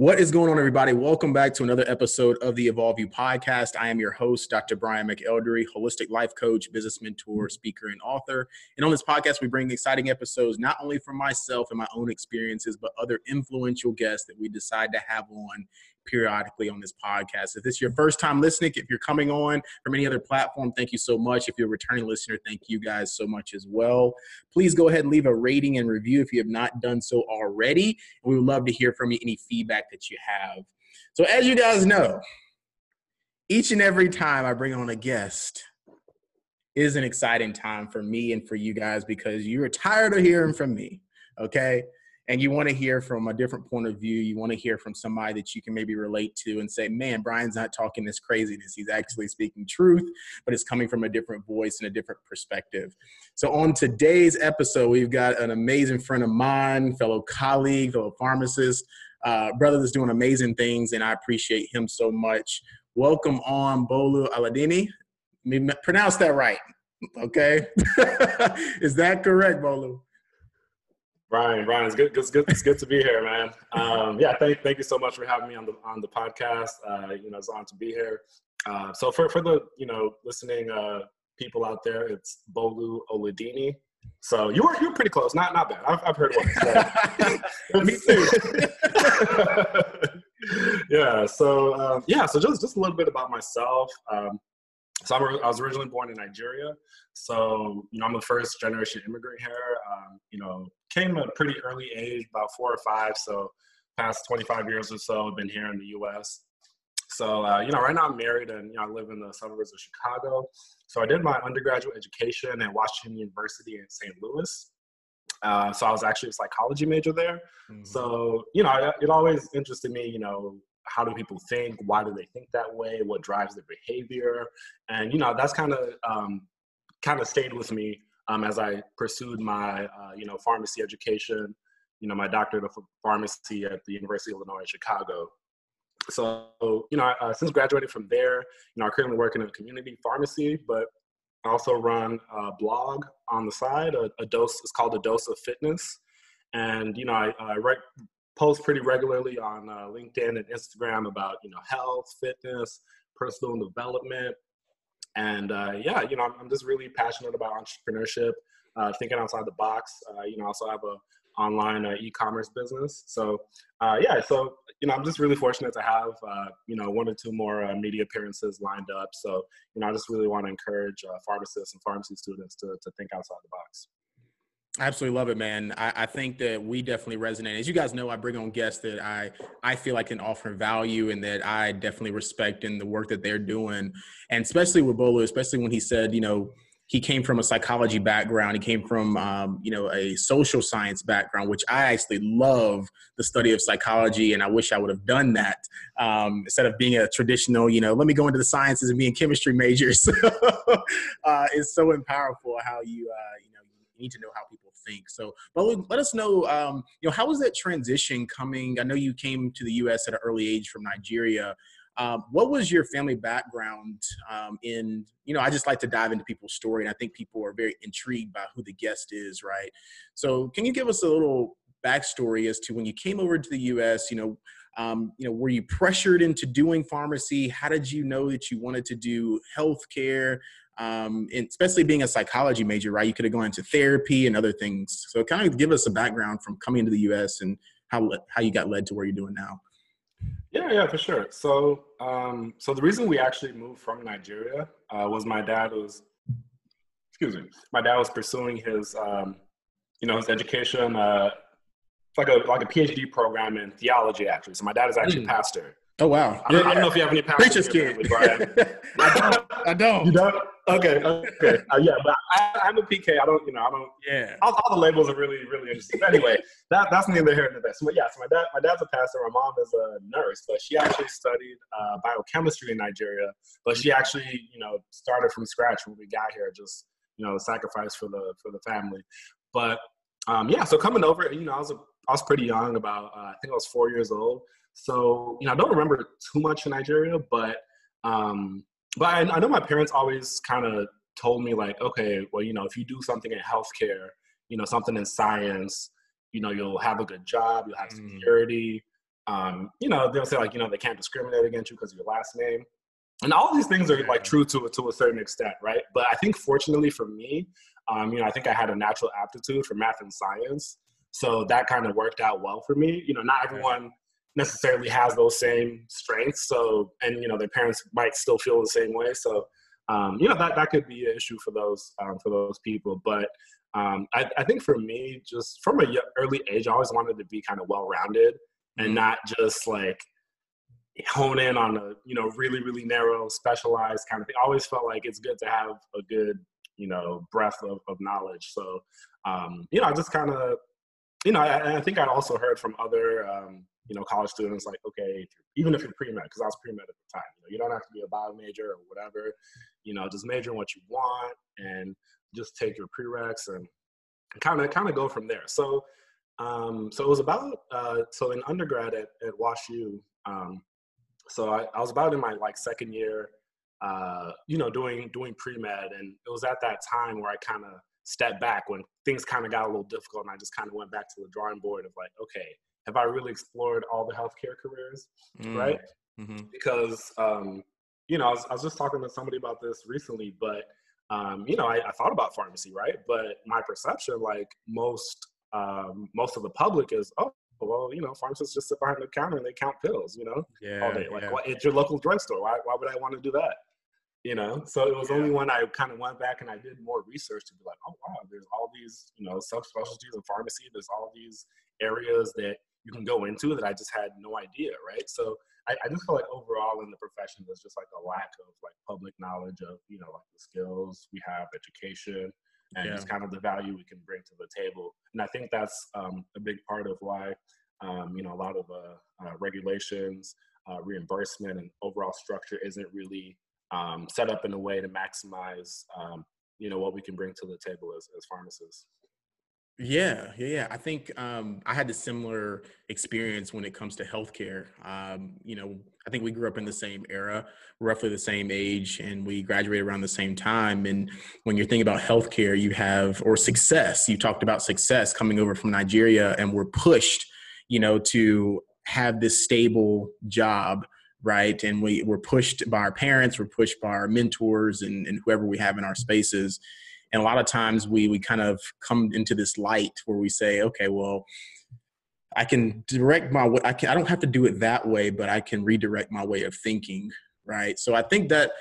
What is going on, everybody? Welcome back to another episode of the Evolve You podcast. I am your host, Dr. Brian McElderry, holistic life coach, business mentor, speaker, and author. And on this podcast, we bring exciting episodes not only from myself and my own experiences, but other influential guests that we decide to have on periodically on this podcast. If this is your first time listening, if you're coming on from any other platform, thank you so much. If you're a returning listener, thank you guys so much as well. Please go ahead and leave a rating and review if you have not done so already. We would love to hear from you any feedback that you have. So, as you guys know, each and every time I bring on a guest, is an exciting time for me and for you guys because you're tired of hearing from me. Okay and you want to hear from a different point of view. You want to hear from somebody that you can maybe relate to and say, man, Brian's not talking this craziness. He's actually speaking truth, but it's coming from a different voice and a different perspective. So, on today's episode, we've got an amazing friend of mine, fellow colleague, fellow pharmacist, uh, brother that's doing amazing things, and I appreciate him so much. Welcome on Bolu Aladini. Pronounce that right, okay? Is that correct, Bolu? Brian, Brian, it's good, it's good, it's good to be here, man. Um, yeah, thank, thank you so much for having me on the on the podcast. Uh, you know, it's on to be here. Uh, so for for the you know listening uh, people out there, it's Bolu Oladini. So you were you were pretty close. Not not bad. I've, I've heard one. Me too. yeah. So um, yeah. So just just a little bit about myself. Um, so I'm, i was originally born in Nigeria. So, you know, I'm a first generation immigrant here. Um, you know, came at a pretty early age, about four or five. So, past 25 years or so, I've been here in the US. So, uh, you know, right now I'm married and, you know, I live in the suburbs of Chicago. So, I did my undergraduate education at Washington University in St. Louis. Uh, so, I was actually a psychology major there. Mm-hmm. So, you know, it always interested me, you know, how do people think? Why do they think that way? What drives their behavior? And you know that's kind of um, kind of stayed with me um, as i pursued my uh, you know pharmacy education you know my doctorate of pharmacy at the university of illinois chicago. So you know uh, since graduating from there you know i currently work in a community pharmacy but I also run a blog on the side a, a dose it's called a dose of fitness. And you know I, I write post pretty regularly on uh, LinkedIn and Instagram about you know health, fitness, personal development, and uh, yeah, you know I'm, I'm, just really passionate about entrepreneurship, uh, thinking outside the box. Uh, you know, I also have a online uh, e-commerce business. So uh, yeah, so you know I'm just really fortunate to have you know one or two more media appearances lined up. So you know I just really want to encourage pharmacists and pharmacy students to to think outside the box. Absolutely love it, man. I, I, think that we definitely resonate. As you guys know, I bring on guests that I I feel like can offer value and that I definitely respect in the work that they're doing. And especially with Bolu, especially when he said, you know, he came from a psychology background. He came from, um, you know, a social science background, which I actually love the study of psychology, and I wish I would have done that um, instead of being a traditional, you know, let me go into the sciences and be a chemistry major. Uh, it's so powerful how you, uh, you know, you need to know how people think. So, but let us know, um, you know, how was that transition coming? I know you came to the U.S. at an early age from Nigeria. Um, what was your family background um, in you know i just like to dive into people's story and i think people are very intrigued by who the guest is right so can you give us a little backstory as to when you came over to the us you know um, you know were you pressured into doing pharmacy how did you know that you wanted to do healthcare um, and especially being a psychology major, right? You could have gone into therapy and other things. So kind of give us a background from coming into the U.S. and how how you got led to where you're doing now. Yeah, yeah, for sure. So, um, so the reason we actually moved from Nigeria uh, was my dad was, excuse me, my dad was pursuing his, um, you know, his education, uh, like a like a PhD program in theology, actually. So my dad is actually mm. a pastor. Oh wow! I, yeah, I, don't know if you have any pastors. Preacher's kid, Brian. I don't. I don't. You don't. Okay, okay, uh, yeah, but I, am a PK. I don't, you know, I don't. Yeah. All, all, the labels are really, really interesting. But anyway, that, that's neither here nor there. So, yeah, so my dad, my dad's a pastor. My mom is a nurse, but she actually studied uh, biochemistry in Nigeria. But she actually, you know, started from scratch when we got here. Just, you know, sacrifice for the for the family. But um, yeah, so coming over, you know, I was a, I was pretty young, about uh, I think I was four years old. So, you know, I don't remember too much in Nigeria, but um, but I, I know my parents always kind of told me like, okay, well, you know, if you do something in healthcare, you know, something in science, you know, you'll have a good job, you'll have mm. security. um, you know, they'll say like, you know, they can't discriminate against you because of your last name. And all these things are like true to to a certain extent, right? But I think fortunately for me, um, you know, I think I had a natural aptitude for math and science, so that kind of worked out well for me. You know, not everyone necessarily has those same strengths, so and you know, their parents might still feel the same way. So, um, you know, that that could be an issue for those um, for those people. But um, I, I think for me, just from a early age, I always wanted to be kind of well rounded and mm-hmm. not just like hone in on a you know really really narrow specialized kind of thing. I always felt like it's good to have a good you know breadth of, of knowledge. So um, you know I just kind of you know I, I think I also heard from other um, you know college students like okay even if you're pre med because I was pre med at the time you know you don't have to be a bio major or whatever you know just major in what you want and just take your prereqs and kind of kind of go from there. So um, so it was about uh, so in undergrad at, at WashU, um, so I, I, was about in my like second year, uh, you know, doing doing pre med, and it was at that time where I kind of stepped back when things kind of got a little difficult, and I just kind of went back to the drawing board of like, okay, have I really explored all the healthcare careers, mm. right? Mm-hmm. Because um, you know, I was, I was just talking to somebody about this recently, but um, you know, I, I, thought about pharmacy, right? But my perception, like most um, most of the public, is oh, well, you know, pharmacists just sit behind the counter and they count pills, you know, yeah, all day. Like, yeah. it's your local drugstore. Why, why would I want to do that? You know, so it was yeah. only when I kind of went back and I did more research to be like, oh wow, there's all these, you know, subspecialties in pharmacy. There's all these areas that you can go into that I just had no idea, right? So I, I just feel like overall in the profession, there's just like a lack of like public knowledge of, you know, like the skills we have, education, and yeah. just kind of the value we can bring to the table. And I think that's um, a big part of why, um, you know, a lot of uh, uh, regulations, uh, reimbursement, and overall structure isn't really um, set up in a way to maximize, um, you know, what we can bring to the table as, as pharmacists. Yeah, yeah, yeah. I think um, I had a similar experience when it comes to healthcare. Um, you know, I think we grew up in the same era, roughly the same age, and we graduated around the same time. And when you're thinking about healthcare, you have or success. You talked about success coming over from Nigeria, and we're pushed, you know, to have this stable job right and we we're pushed by our parents we're pushed by our mentors and, and whoever we have in our spaces and a lot of times we we kind of come into this light where we say okay well i can direct my way i can i don't have to do it that way but i can redirect my way of thinking right? So i think that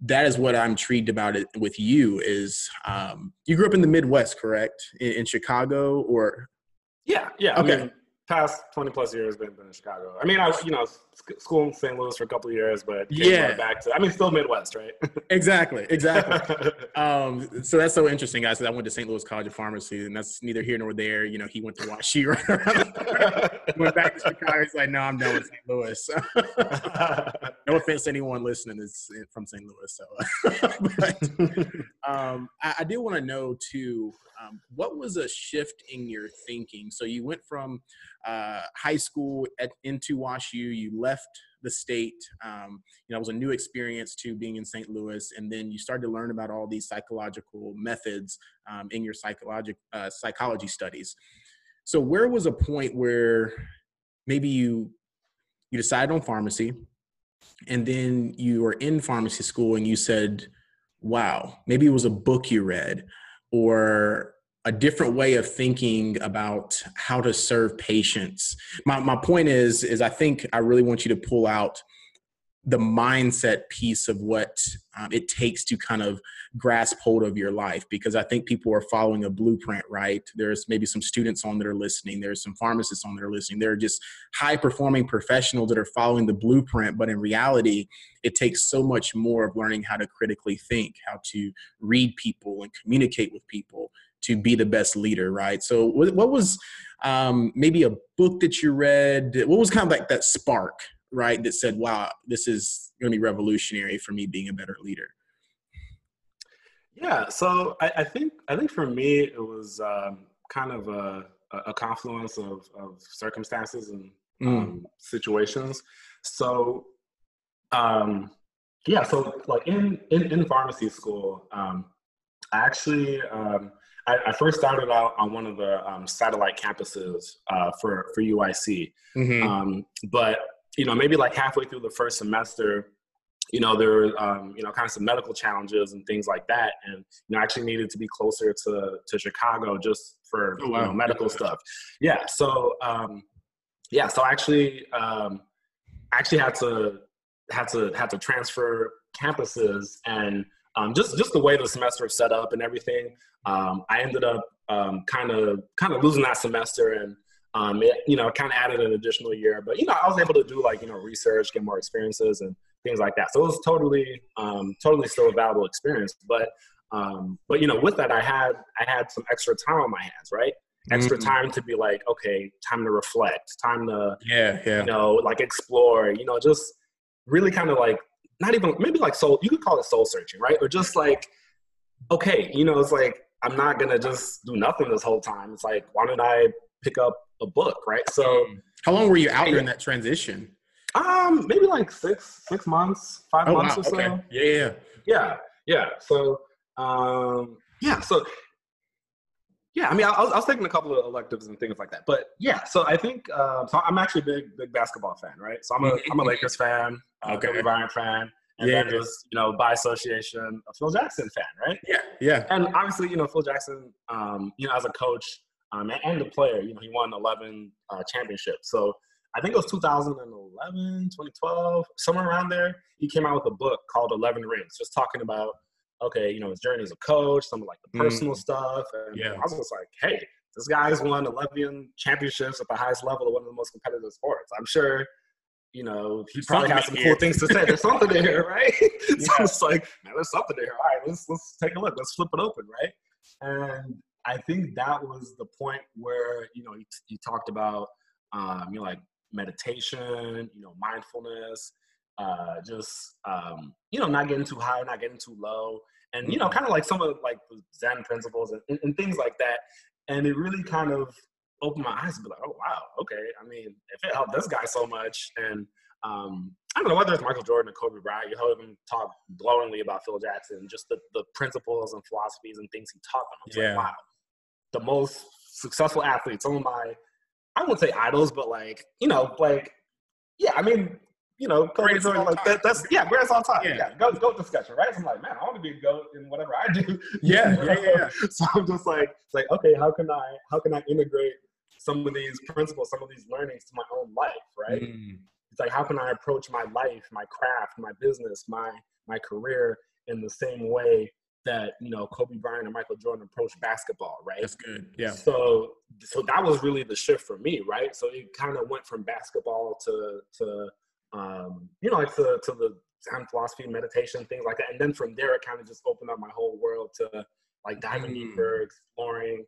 that is what i'm intrigued about it with you is um, you grew up in the midwest correct? In, in chicago or? Yeah yeah okay. I mean, past 20 plus years been, been in Chicago. I mean, I you know school in St. Louis for a couple of years, but yeah, back to I mean, still Midwest, right? exactly, exactly. um, so that's so interesting, guys. I went to St. Louis College of Pharmacy, and that's neither here nor there. You know, he went to WashU, right went back to Chicago. He's like, no, I'm done with St. Louis. no offense to anyone listening is from St. Louis. So, but, um, I, I did want to know too. Um, what was a shift in your thinking? So you went from uh, high school at, into WashU, you left the state. Um, you know, it was a new experience to being in St. Louis, and then you started to learn about all these psychological methods um, in your psychologic uh, psychology studies. So, where was a point where maybe you you decided on pharmacy, and then you were in pharmacy school, and you said, "Wow, maybe it was a book you read." or a different way of thinking about how to serve patients. My my point is is I think I really want you to pull out the mindset piece of what um, it takes to kind of grasp hold of your life because I think people are following a blueprint, right? There's maybe some students on that are listening, there's some pharmacists on that are listening. They're just high performing professionals that are following the blueprint, but in reality, it takes so much more of learning how to critically think, how to read people and communicate with people to be the best leader, right? So, what was um, maybe a book that you read? What was kind of like that spark, right, that said, "Wow, this is going to be revolutionary for me being a better leader"? Yeah, so I, I think I think for me it was um, kind of a, a confluence of, of circumstances and mm. um, situations. So, um, yeah, so like in in, in pharmacy school, um, I actually um, I, I, first started out on one of the um, satellite campuses uh, for for UIC, mm-hmm. um, but you know maybe like halfway through the first semester, you know there were um, you know kind of some medical challenges and things like that, and you know I actually needed to be closer to to Chicago just for oh, wow. you know, medical yeah. stuff. Yeah, so um, yeah, so I actually um, actually had to had to had to transfer campuses and um, just just the way the semester was set up and everything. Um, I ended up kind of kind of losing that semester and um, it, you know kind of added an additional year. But you know I was able to do like you know research, get more experiences and things like that. So it was totally um, totally still a valuable experience. But um, but you know with that I had I had some extra time on my hands, right? Extra mm-hmm. time to be like, okay, time to reflect, time to yeah, yeah, you know, like explore, you know, just really kind of like not even maybe like soul you could call it soul searching right? Or just like okay you know it's like i'm not gonna just do nothing this whole time. It's like why don't i pick up a book right? So how long were you out during that transition? Um maybe like six six months five oh, months wow. or so. Okay. yeah yeah. Yeah yeah. So um yeah so yeah, I mean, I was, I was, taking a couple of electives and things like that, but yeah. So I think um, so. I'm actually a big, big basketball fan, right? So I'm a, I'm a Lakers fan, uh, okay. Kobe Bryant fan, and yeah. then just you know by association a Phil Jackson fan, right? Yeah, yeah. And obviously, you know, Phil Jackson, um, you know, as a coach um, and the player, you know, he won 11 uh, championships. So I think it was 2011, 2012, somewhere around there. He came out with a book called 11 Rings, just talking about okay, you know, his journey as a coach, some of like the personal mm. stuff. And yeah. I was just like, hey, this guy's won 11 championships at the highest level of one of the most competitive sports. I'm sure, you know, he probably has some cool things to say. There's something there, right? Yeah. so it's like, man, there's something there. All right, let's let's take a look. Let's flip it open, right? And I think that was the point where you know he, he talked about um, you know like meditation, you know, mindfulness, uh, just um, you know, not getting too high, not getting too low, and you know, mm-hmm. kind of like some of like the Zen principles and, and, and, things like that. And it really kind of opened my eyes to be like, oh wow, okay. I mean, if it helped this guy so much, and um, I don't know whether it's Michael Jordan or Kobe Bryant, you heard him talk glowingly about Phil Jackson, just the, the principles and philosophies and things he taught them. I was yeah. like, wow, the most successful athletes, some of my, I won't say idols, but like, you know, like, yeah, I mean, you know, greatest like that, that's yeah, greatest all time. Yeah, yeah. goat goat discussion, right? So I'm like, man, I want to be a goat in whatever I do. Yeah, yeah, yeah. so I'm just like, it's like, okay, how can I how can I integrate some of these principles, some of these learnings to my own life, right? Mm. It's like, how can I approach my life, my craft, my business, my my career in the same way that you know Kobe Bryant and Michael Jordan approached basketball, right? That's good. Yeah. So so that was really the shift for me, right? So it kind of went from basketball to to um, you know, like to, to the Zen philosophy, meditation, things like that. And then from there, it kind of just opened up my whole world to like diving mm. deeper, exploring,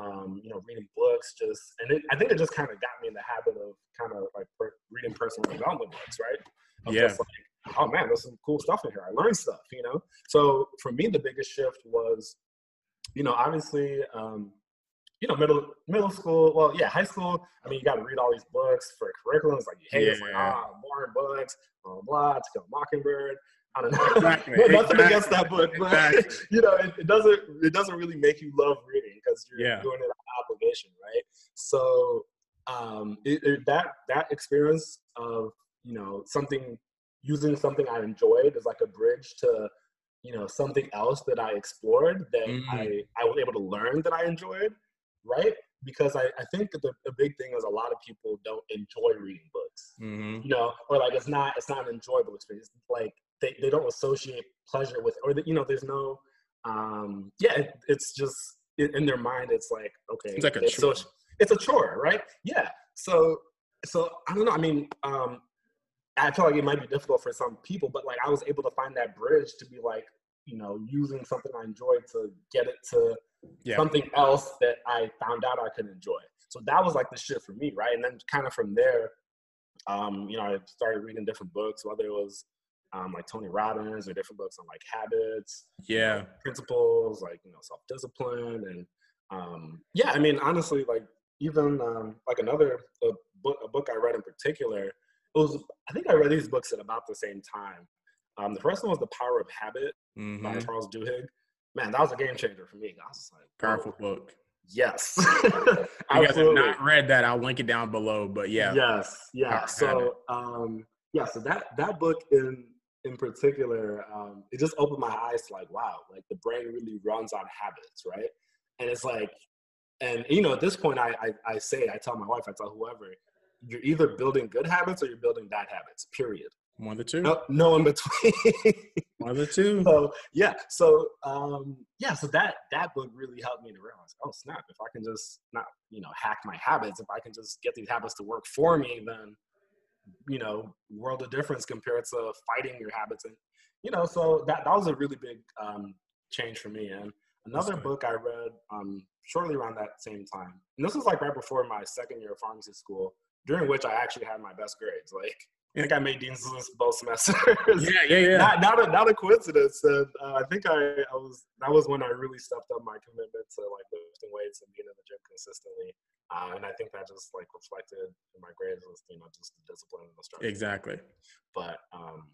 um, you know, reading books, just, and it, I think it just kind of got me in the habit of kind of like per, reading personal development books, right? Of yeah. Just like, oh man, there's some cool stuff in here. I learned stuff, you know? So for me, the biggest shift was, you know, obviously, um, you know, middle middle school. Well, yeah, high school. I mean, you got to read all these books for curriculums. Like you hate yeah. it. It's like ah, boring books. Blah blah. To Kill Mockingbird. I don't know. Exactly. Nothing exactly. against that book, but exactly. you know, it, it, doesn't it doesn't really make you love reading because you're yeah. doing it on obligation, right? So um, it, it, that that experience of you know something using something I enjoyed as like a bridge to you know something else that I explored that mm. I I was able to learn that I enjoyed right? Because I, I think that the, the big thing is a lot of people don't enjoy reading books, mm-hmm. you know, or like it's not it's not an enjoyable experience. Like they, they don't associate pleasure with, or the, you know, there's no, um, yeah, it, it's just in their mind. It's like okay, it's like a it's, chore. So, it's a chore, right? Yeah. So so I don't know. I mean, um, I feel like it might be difficult for some people, but like I was able to find that bridge to be like, you know, using something I enjoyed to get it to yeah. something else that I found out I could enjoy. So that was like the shift for me, right? And then kind of from there, um, you know, I started reading different books, whether it was um, like Tony Robbins or different books on like habits, yeah, principles, like you know, self discipline, and um, yeah, I mean, honestly, like even um, like another a book, a book I read in particular, it was I think I read these books at about the same time. Um, the first one was The Power of Habit mm-hmm. by Charles Duhigg man, that was a game changer for me. I was like, powerful book. Yes. you guys have not read that, I'll link it down below. But yeah. Yes. Yeah. So um, yeah, so that that book in in particular, um, it just opened my eyes to like, wow, like the brain really runs on habits, right? And it's like, and you know, at this point, I I, I say, I tell my wife, I tell whoever, you're either building good habits or you're building bad habits. Period. One of the two. No, no in between. One of the two. So yeah, so um, yeah, so that that book really helped me to realize, oh snap! If I can just not you know hack my habits, if I can just get these habits to work for me, then you know world of difference compared to fighting your habits and you know so that that was a really big um, change for me and another book i read um, shortly around that same time and this was like right before my second year of pharmacy school during which i actually had my best grades like I think I made dean's list both semesters. yeah, yeah, yeah. Not, not, a, not a coincidence. And uh, I think I, I was that was when I really stepped up my commitment to like lifting weights and being in the gym consistently. Uh, and I think that just like reflected in my grades was, you know, just the discipline and the structure. Exactly. But um,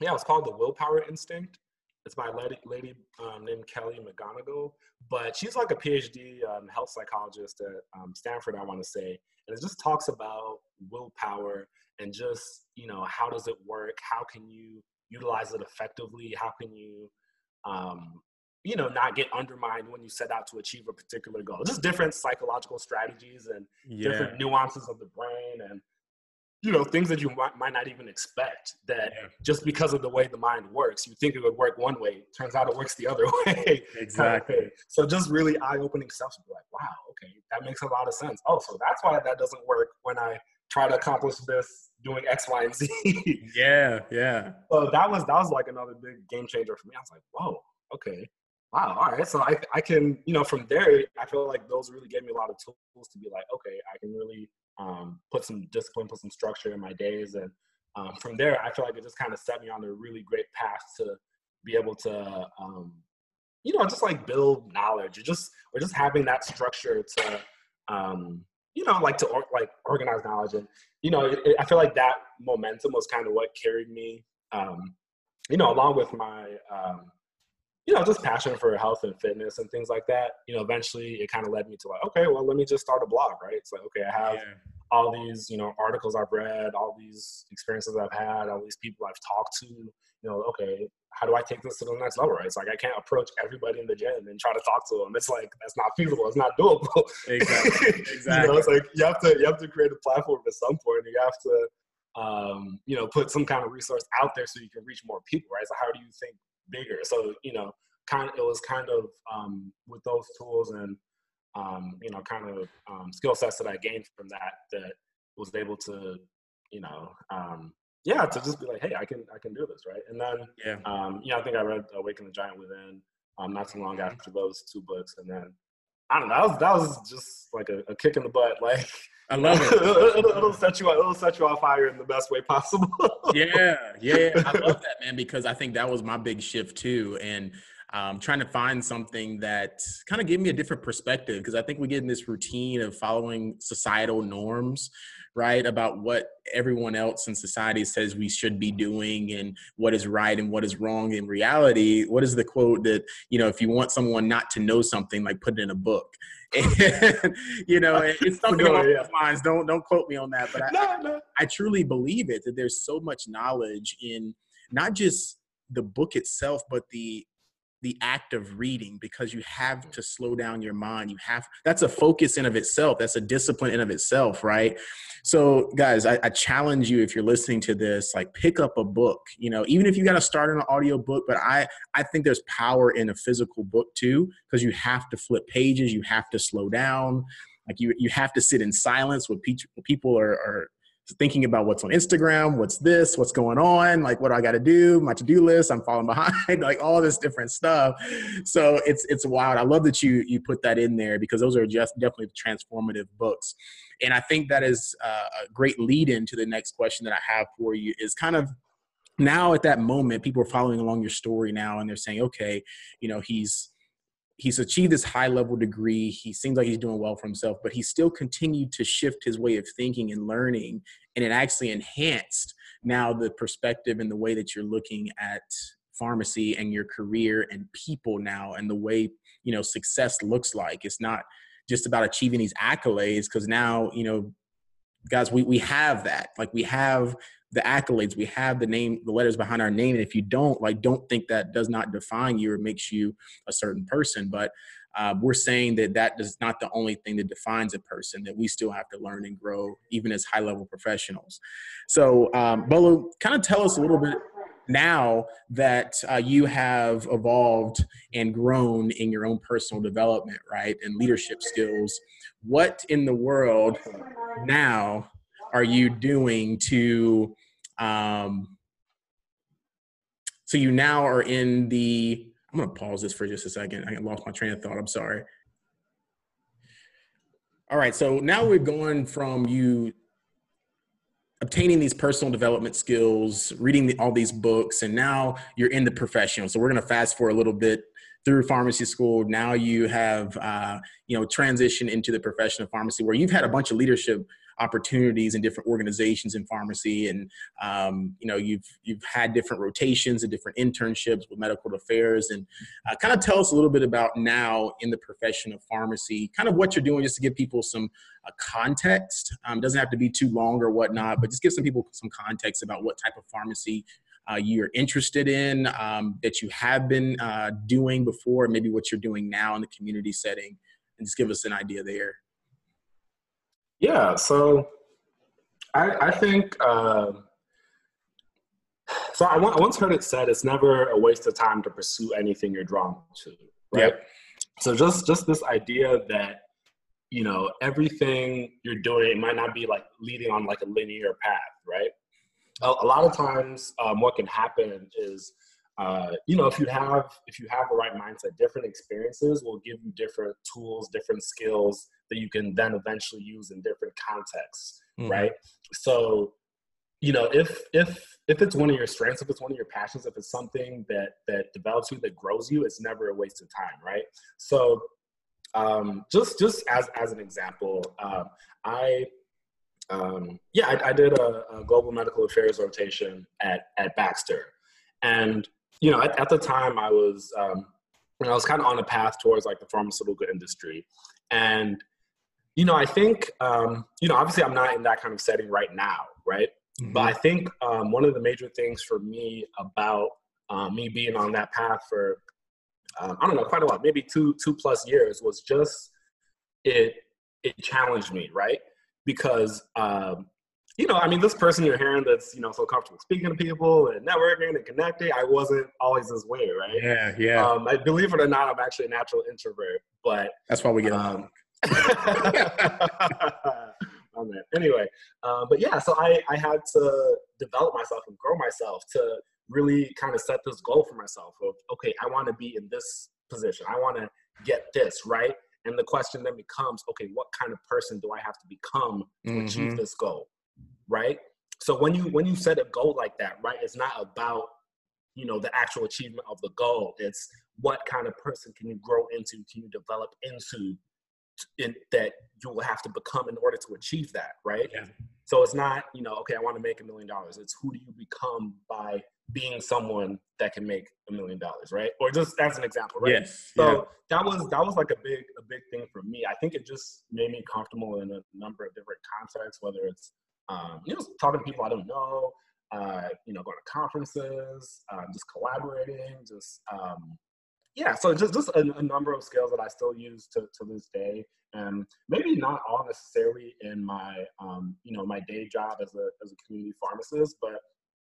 yeah, it's called The Willpower Instinct. It's by a lady, lady um, named Kelly McGonigal, but she's like a PhD um, health psychologist at um, Stanford, I want to say. And it just talks about willpower and just, you know, how does it work? How can you utilize it effectively? How can you um, you know, not get undermined when you set out to achieve a particular goal. Just different psychological strategies and yeah. different nuances of the brain and you know things that you might, might not even expect that yeah. just because of the way the mind works you think it would work one way turns out it works the other way exactly kind of so just really eye-opening stuff to be like wow okay that makes a lot of sense oh so that's why that doesn't work when i try to accomplish this doing x y and z yeah yeah so that was that was like another big game changer for me i was like whoa okay wow, all right. So I, I can, you know, from there, I feel like those really gave me a lot of tools to be like, okay, I can really um, put some discipline, put some structure in my days. And um, from there, I feel like it just kind of set me on a really great path to be able to, um, you know, just like build knowledge or just, or just having that structure to, um, you know, like to or, like organize knowledge. And, you know, it, it, I feel like that momentum was kind of what carried me, um, you know, along with my, um, you know, just passion for health and fitness and things like that, you know, eventually it kind of led me to like, okay, well, let me just start a blog, right? It's like, okay, I have yeah. all these, you know, articles I've read, all these experiences I've had, all these people I've talked to, you know, okay, how do I take this to the next level, right? It's like I can't approach everybody in the gym and try to talk to them. It's like that's not feasible. It's not doable. Exactly. Exactly. you know, it's like you have to you have to create a platform at some point. You have to um, you know, put some kind of resource out there so you can reach more people, right? So how do you think bigger. So you know, kind of, it was kind of um, with those tools and um, you know, kind of um, skill sets that I gained from that that was able to, you know, um, yeah, to just be like, hey, I can I can do this, right? And then yeah, um, you know, I think I read Awaken the Giant Within um, not too long after those two books, and then I don't know, that was that was just like a, a kick in the butt, like. I love it. it'll, it'll, set you it'll set you off fire in the best way possible. yeah, yeah, I love that, man, because I think that was my big shift too, and um, trying to find something that kind of gave me a different perspective because I think we get in this routine of following societal norms, right? About what everyone else in society says we should be doing and what is right and what is wrong. In reality, what is the quote that, you know, if you want someone not to know something, like put it in a book. And, you know, it's something along yeah. those lines. Don't don't quote me on that, but I, no, no. I truly believe it that there's so much knowledge in not just the book itself, but the the act of reading because you have mm-hmm. to slow down your mind you have that's a focus in of itself that's a discipline in of itself right? So guys I, I challenge you if you're listening to this like pick up a book you know even if you got to start an audio book but i i think there's power in a physical book too because you have to flip pages you have to slow down like you you have to sit in silence when people are, are thinking about what's on Instagram, what's this, what's going on, like what do I got to do, my to-do list, I'm falling behind, like all this different stuff. So it's it's wild. I love that you you put that in there because those are just definitely transformative books. And I think that is uh, a great lead into the next question that I have for you is kind of now at that moment people are following along your story now and they're saying okay you know he's he's achieved this high level degree. He seems like he's doing well for himself, but he still continued to shift his way of thinking and learning. And it actually enhanced now the perspective and the way that you're looking at pharmacy and your career and people now and the way you know success looks like it's not just about achieving these accolades because now you know guys we, we have that. Like we have the accolades we have the name the letters behind our name. And if you don't like don't think that does not define you or makes you a certain person. But uh, we're saying that that is not the only thing that defines a person that we still have to learn and grow even as high level professionals. So um, Bolu kind of tell us a little bit now that uh, you have evolved and grown in your own personal development, right, and leadership skills, what in the world now are you doing to? Um, so you now are in the. I'm to pause this for just a second. I lost my train of thought. I'm sorry. All right, so now we're going from you obtaining these personal development skills, reading the, all these books, and now you're in the professional. So we're going to fast forward a little bit through pharmacy school. Now you have, uh, you know, transitioned into the profession of pharmacy where you've had a bunch of leadership opportunities in different organizations in pharmacy. And um, you know you've you've had different rotations and different internships with medical affairs. And uh, kind of tell us a little bit about now in the profession of pharmacy kind of what you're doing just to give people some uh, context. Um, doesn't have to be too long or whatnot but just give some people some context about what type of pharmacy uh, you're interested in um, that you have been uh, doing before maybe what you're doing now in the community setting and just give us an idea there yeah, so I, I think uh, so. I, I once heard it said it's never a waste of time to pursue anything you're drawn to, right? Yep. So just just this idea that you know everything you're doing might not be like leading on like a linear path, right? A, a lot of times, um, what can happen is uh, you know if you have if you have the right mindset different experiences will give you different tools different skills that you can then eventually use in different contexts mm-hmm. right so you know if if if it's one of your strengths if it's one of your passions if it's something that that develops you that grows you it's never a waste of time right so um just just as as an example um i um yeah i, I did a, a global medical affairs rotation at at baxter and you know, at, at the time I was, um, you know, I was kind of on a path towards like the pharmaceutical industry. And, you know, I think, um, you know, obviously I'm not in that kind of setting right now, right? Mm-hmm. But I think um, one of the major things for me about um, me being on that path for, um, I don't know, quite a while, maybe two, two plus years was just, it, it challenged me, right? Because um, you know, I mean, this person you're hearing that's, you know, so comfortable speaking to people and networking and connecting, I wasn't always this way, right? Yeah, yeah. Um, I believe it or not, I'm actually a natural introvert, but that's why we get um, oh, man. Anyway, uh, but yeah, so I, I had to develop myself and grow myself to really kind of set this goal for myself of, okay, I want to be in this position. I want to get this, right? And the question then becomes, okay, what kind of person do I have to become to mm-hmm. achieve this goal? right? So when you when you set a goal like that, right, it's not about you know the actual achievement of the goal. It's what kind of person can you grow into, can you develop into, in, that you will have to become in order to achieve that, right? Yeah. So it's not you know okay, I want to make a million dollars. It's who do you become by being someone that can make a million dollars, right? Or just as an example, right? Yes. So yeah. that was that was like a big a big thing for me. I think it just made me comfortable in a number of different contexts, whether it's um, you know, talking to people I don't know, uh, you know, going to conferences, um, just collaborating, just um, yeah. So just just a, a, number of skills that I still use to, to this day, and maybe not all necessarily in my um, you know my day job as a as a community pharmacist, but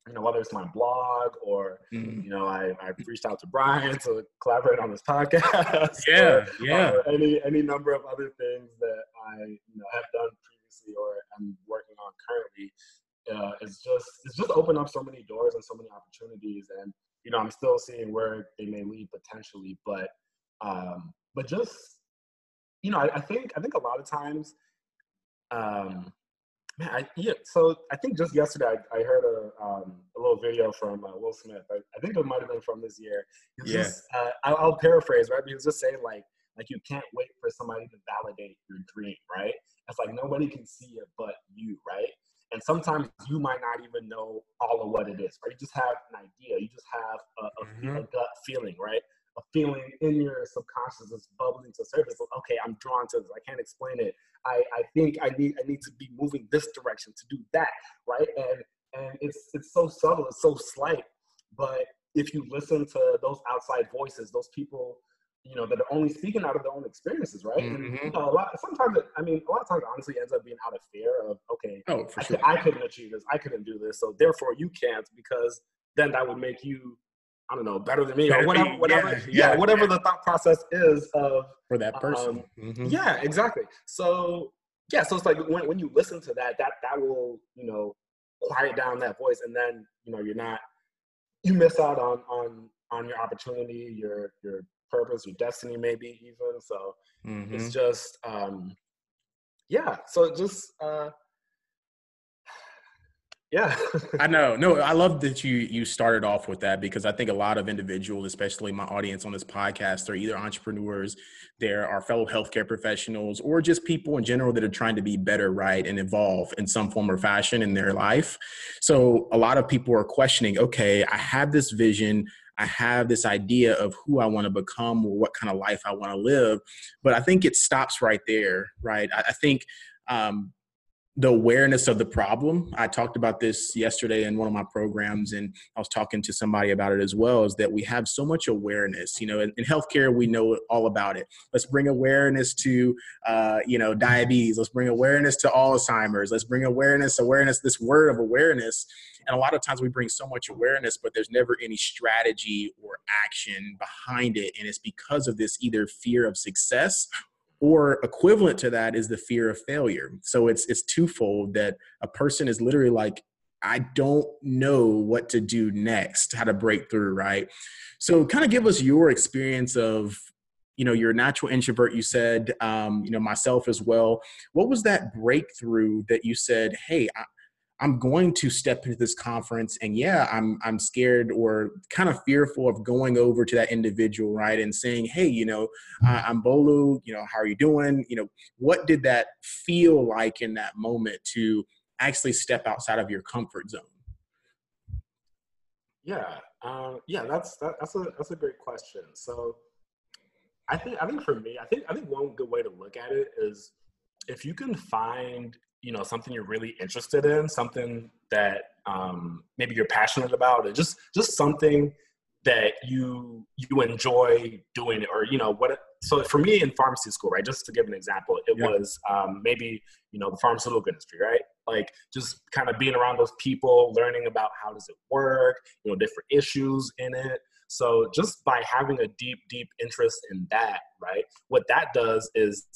you know, whether it's my blog or, mm. you know, I, I reached out to Brian to collaborate on this podcast. Yeah, or, yeah. Or any any number of other things that I you know have done previously or I'm working on currently. Uh, it's just it's just opened up so many doors and so many opportunities, and you know I'm still seeing where they may lead potentially, but um, but just you know I, I think I think a lot of times um, Man, I, yeah. So I think just yesterday I, I heard a um, a little video from uh, Will Smith. I, I, think it might have been from this year. yeah. Just, uh, I'll, I'll, paraphrase, right? He was just saying like like you can't wait for somebody to validate your dream, right? It's like nobody can see it but you, right? And sometimes you might not even know all of what it is, right? You just have an idea. You just have a, a, mm-hmm. a gut feeling, right? A feeling in your subconscious is bubbling to the surface. Like, okay, I'm drawn to this. I can't explain it. I, I think I need I need to be moving this direction to do that, right? And and it's it's so subtle, it's so slight. But if you listen to those outside voices, those people you know, that are only speaking out of their own experiences, right? Mm-hmm. And you know, a lot sometimes it, I mean, a lot of times honestly ends up being out of fear of, okay, oh, I, sure. I couldn't achieve this, I couldn't do this, so therefore you can't because then that would make you, I don't know, better than me better or whatever, whatever, yeah, yeah, yeah whatever yeah. the thought process is of for that person. Um, mm-hmm. Yeah, exactly. So yeah, so it's like when when you listen to that, that that will you know quiet down that voice, and then you know you're not you miss out on on on your opportunity, your your purpose, your destiny, maybe even. So mm-hmm. it's just, um, yeah. So just, uh, yeah. I know. No, I love that you you started off with that because I think a lot of individuals, especially my audience on this podcast, are either entrepreneurs, there are fellow healthcare professionals, or just people in general that are trying to be better, right, and evolve in some form or fashion in their life. So a lot of people are questioning, okay, I have this vision. I have this idea of who I want to become or what kind of life I want to live. But I think it stops right there, right? I, I think um, the awareness of the problem. I talked about this yesterday in one of my programs, and I was talking to somebody about it as well. Is that we have so much awareness. You know, in, in healthcare, we know all about it. Let's bring awareness to, uh, you know, diabetes. Let's bring awareness to Alzheimer's. Let's bring awareness, awareness. This word of awareness and a lot of times we bring so much awareness, but there's never any strategy or action behind it. And it's because of this either fear of success or equivalent to that is the fear of failure. So it's it's twofold that a person is literally like, I don't know what to do next, how to break through, right? So kind of give us your experience of you know you're a natural introvert you said um, you know myself as well what was that breakthrough that you said hey I, I'm going to step into this conference and yeah, I'm I'm scared or kind of fearful of going over to that individual, right? And saying, hey, you know, uh, I'm Bolu, you know, how are you doing? You know, what did that feel like in that moment to actually step outside of your comfort zone? Yeah, um, yeah, that's that, that's a that's a great question. So, I think I think for me, I think I think one good way to look at it is if you can find you know something you're really interested in something that um, maybe you're passionate about or just just something that you you enjoy doing or you know what so for me in pharmacy school right just to give an example it yeah. was um, maybe you know the pharmaceutical industry right like just kind of being around those people learning about how does it work you know different issues in it so just by having a deep deep interest in that right what that does is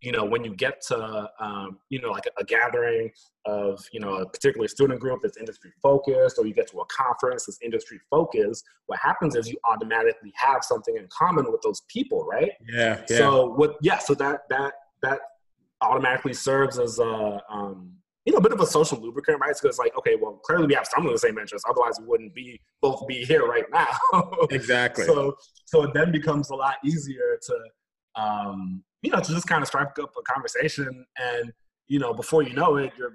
you know, when you get to, um, you know, like a, a, gathering of, you know, a particular student group that's industry focused, or you get to a conference that's industry focused, what happens is you automatically have something in common with those people, right? Yeah. yeah. So what? Yeah. So that that that automatically serves as a, um, you know, a bit of a social lubricant, right? Because like, okay, well, clearly we have some of the same interests. Otherwise, we wouldn't be both be here right now. exactly. So so it then becomes a lot easier to um, you know, to just kind of strike up a conversation. And, you know, before you know it, you're,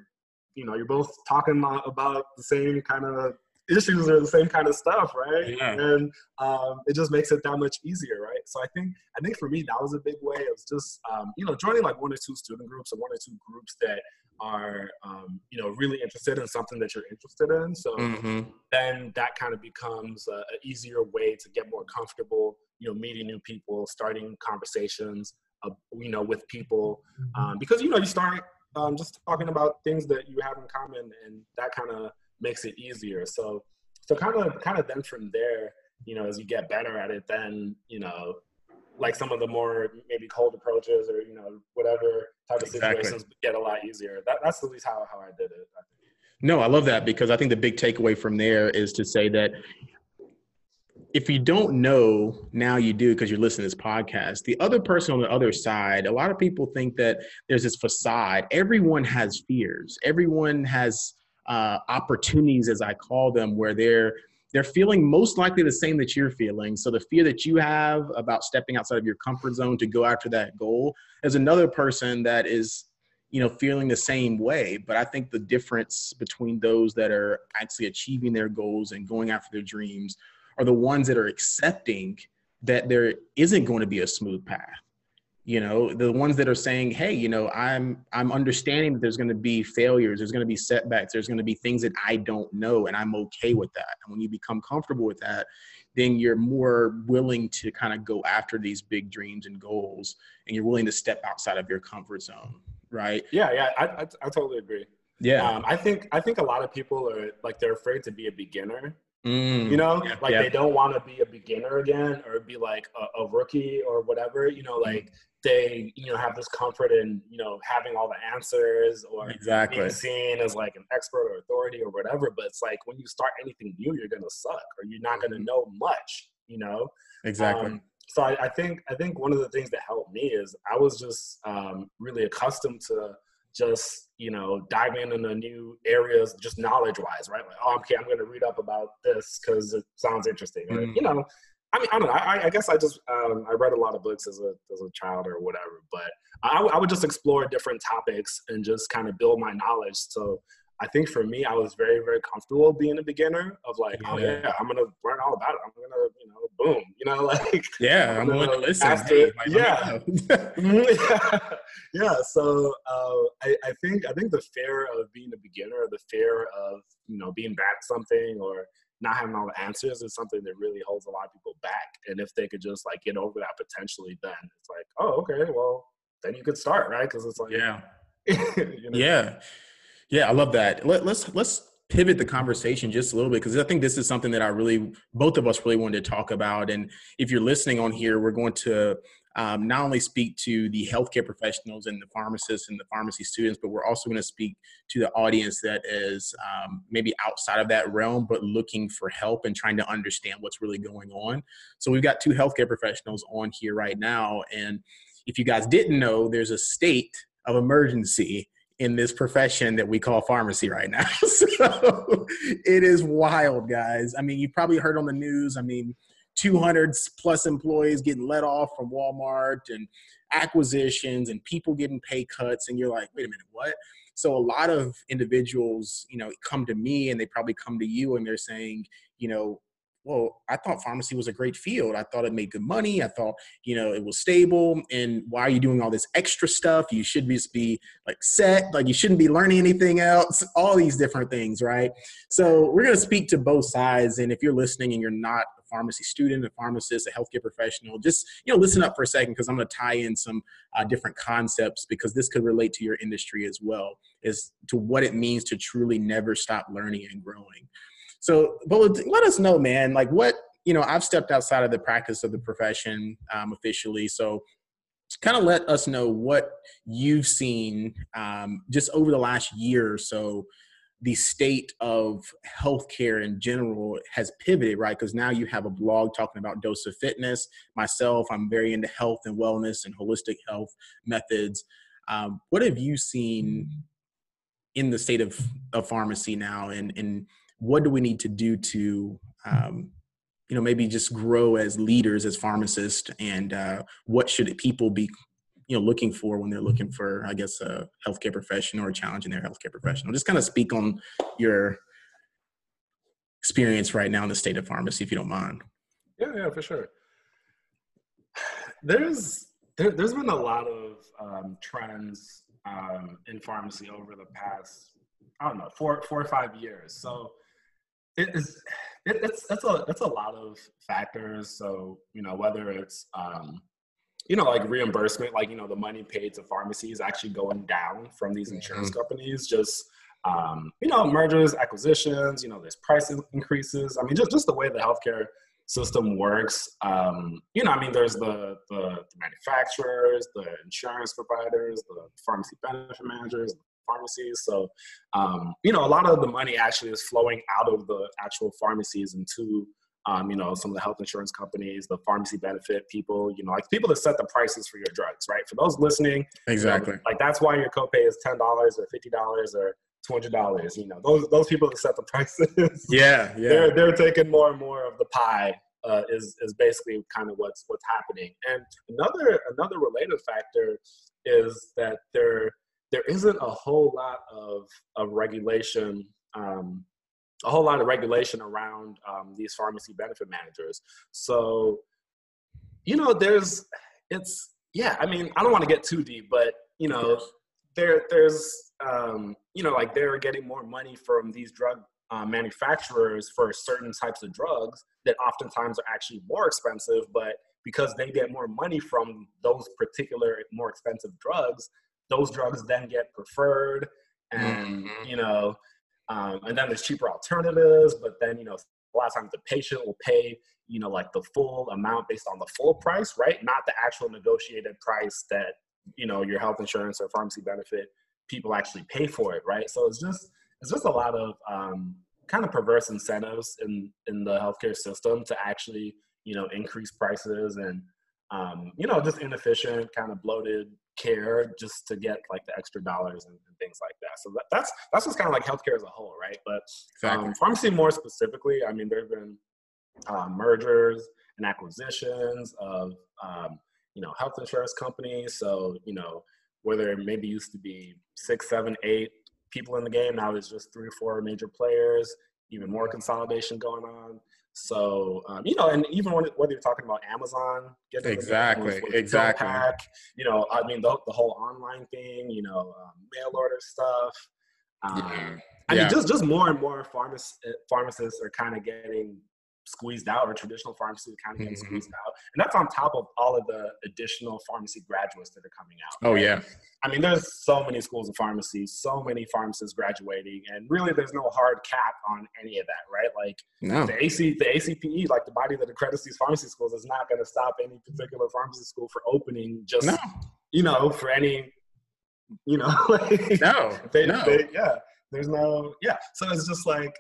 you know, you're both talking about the same kind of issues or the same kind of stuff, right? Yeah. And um, it just makes it that much easier, right? So I think I think for me that was a big way It was just um, you know joining like one or two student groups or one or two groups that are um, you know really interested in something that you're interested in. So mm-hmm. then that kind of becomes an easier way to get more comfortable, you know, meeting new people, starting conversations, uh, you know, with people mm-hmm. um, because you know you start um, just talking about things that you have in common, and that kind of makes it easier. So, so kind of, kind of then from there, you know, as you get better at it, then you know, like some of the more maybe cold approaches or you know whatever type of exactly. situations get a lot easier. That, that's at least how how I did it. I no, I love that because I think the big takeaway from there is to say that if you don't know, now you do because you're listening to this podcast. The other person on the other side, a lot of people think that there's this facade. Everyone has fears. Everyone has uh, opportunities, as I call them, where they're they're feeling most likely the same that you're feeling. So the fear that you have about stepping outside of your comfort zone to go after that goal, is another person that is you know, feeling the same way. But I think the difference between those that are actually achieving their goals and going after their dreams are the ones that are accepting that there isn't going to be a smooth path. You know, the ones that are saying, "Hey, you know, I'm I'm understanding that there's going to be failures, there's going to be setbacks, there's going to be things that I don't know, and I'm okay with that." And when you become comfortable with that, then you're more willing to kind of go after these big dreams and goals, and you're willing to step outside of your comfort zone right? Yeah, yeah, I, I, I totally agree. Yeah, um, I think I think a lot of people are like they're afraid to be a beginner. Mm, you know, yeah, like yeah. they don't want to be a beginner again or be like a, a rookie or whatever. You know, like mm. they you know have this comfort in you know having all the answers or exactly being seen as like an expert or authority or whatever. But it's like when you start anything new, you're gonna suck or you're not gonna mm-hmm. know much. You know, exactly. Um, so I, I, think I think one of the things that helped me is I was just um, really accustomed to just you know diving into new areas just knowledge wise right like oh okay i'm going to read up about this because it sounds interesting mm-hmm. or, you know I mean, I don't know. I, I guess I just um, I read a lot of books as a as a child or whatever, but I, I would just explore different topics and just kind of build my knowledge. So I think for me, I was very, very comfortable being a beginner of like, yeah. oh yeah, I'm gonna learn all about it. I'm gonna, you know, boom, you know, like yeah, I'm, I'm willing to listen. Hey, yeah. yeah, yeah. So uh, I, I think I think the fear of being a beginner, the fear of you know being bad at something or not having all the answers is something that really holds a lot of people back. And if they could just like get over that potentially, then it's like, oh, okay, well, then you could start, right? Because it's like, yeah, you know? yeah. Yeah, I love that. Let, let's let's pivot the conversation just a little bit because I think this is something that I really, both of us really wanted to talk about. And if you're listening on here, we're going to um, not only speak to the healthcare professionals and the pharmacists and the pharmacy students, but we're also going to speak to the audience that is um, maybe outside of that realm, but looking for help and trying to understand what's really going on. So we've got two healthcare professionals on here right now. And if you guys didn't know, there's a state of emergency in this profession that we call pharmacy right now. so it is wild, guys. I mean, you probably heard on the news. I mean, 200 plus employees getting let off from Walmart and acquisitions and people getting pay cuts. And you're like, wait a minute, what? So a lot of individuals, you know, come to me and they probably come to you and they're saying, you know, well, I thought pharmacy was a great field. I thought it made good money. I thought, you know, it was stable. And why are you doing all this extra stuff? You should just be like set, like you shouldn't be learning anything else, all these different things, right? So we're going to speak to both sides. And if you're listening and you're not a pharmacy student, a pharmacist, a healthcare professional, just, you know, listen up for a second because I'm going to tie in some uh, different concepts because this could relate to your industry as well as to what it means to truly never stop learning and growing. So, but let us know, man, like what, you know, I've stepped outside of the practice of the profession um, officially. So, kind of let us know what you've seen um, just over the last year or so. The state of healthcare in general has pivoted, right? Because now you have a blog talking about dose of fitness. Myself, I'm very into health and wellness and holistic health methods. Um, what have you seen in the state of, of pharmacy now and, and what do we need to do to um, you know maybe just grow as leaders as pharmacists and uh, what should people be you know looking for when they're looking for i guess a healthcare professional or challenging their healthcare professional just kind of speak on your experience right now in the state of pharmacy if you don't mind. Yeah yeah for sure. There's there, has been a lot of um, trends um, in pharmacy over the past i don't know four four or five years. So it is it, it's that's a that's a lot of factors. So you know whether it's um, you know like reimbursement, like you know the money paid to pharmacies actually going down from these insurance mm-hmm. companies, just um, you know mergers, acquisitions, you know there's price increases. I mean just just the way the healthcare system works. Um, you know, I mean, there's the, the, the manufacturers, the insurance providers, the pharmacy benefit managers, pharmacies. So, um, you know, a lot of the money actually is flowing out of the actual pharmacies into, um, you know, some of the health insurance companies, the pharmacy benefit people, you know, like people that set the prices for your drugs, right? For those listening, exactly. You know, like that's why your copay is ten dollars or fifty dollars or two hundred dollars. You know, those those people that set the prices, yeah, yeah, they're they're taking more and more of the pie. Uh, is is basically kind of what's what's happening. And another another related factor is that they're there isn't a whole lot of, of regulation um, a whole lot of regulation around um, these pharmacy benefit managers. So, you know, there's, it's, yeah, I mean, I don't want to get too deep, but, you know, there, there's, um, you know, like they're getting more money from these drug uh, manufacturers for certain types of drugs that oftentimes are actually more expensive, but because they get more money from those particular more expensive drugs, those drugs then get preferred and mm-hmm. you know um, and then there's cheaper alternatives, but then, you know, a lot of times the patient will pay, you know, like the full amount based on the full price, right? Not the actual negotiated price that, you know, your health insurance or pharmacy benefit people actually pay for it, right? So it's just, it's just a lot of um, kind of perverse incentives in, in the healthcare system to actually, you know, increase prices and, um, you know, just inefficient, kind of bloated care just to get like the extra dollars and, and things like that. So that, that's that's just kind of like healthcare as a whole, right? But exactly. um, pharmacy more specifically, I mean, there've been uh, mergers and acquisitions of um, you know health insurance companies. So you know where there maybe used to be six, seven, eight people in the game, now there's just three or four major players. Even more consolidation going on. So um, you know, and even when, whether you're talking about Amazon, exactly, exactly. Pack, you know, I mean the, the whole online thing, you know, um, mail order stuff. Um, yeah. I mean, just just more and more pharmacists pharmacists are kind of getting squeezed out or traditional pharmacy kind of getting mm-hmm. squeezed out. And that's on top of all of the additional pharmacy graduates that are coming out. Oh, yeah. I mean, there's so many schools of pharmacy, so many pharmacists graduating, and really there's no hard cap on any of that, right? Like no. the AC, the ACPE, like the body that accredits these pharmacy schools is not going to stop any particular pharmacy school for opening just, no. you know, for any, you know, like, no, they, no. They, yeah, there's no, yeah. So it's just like,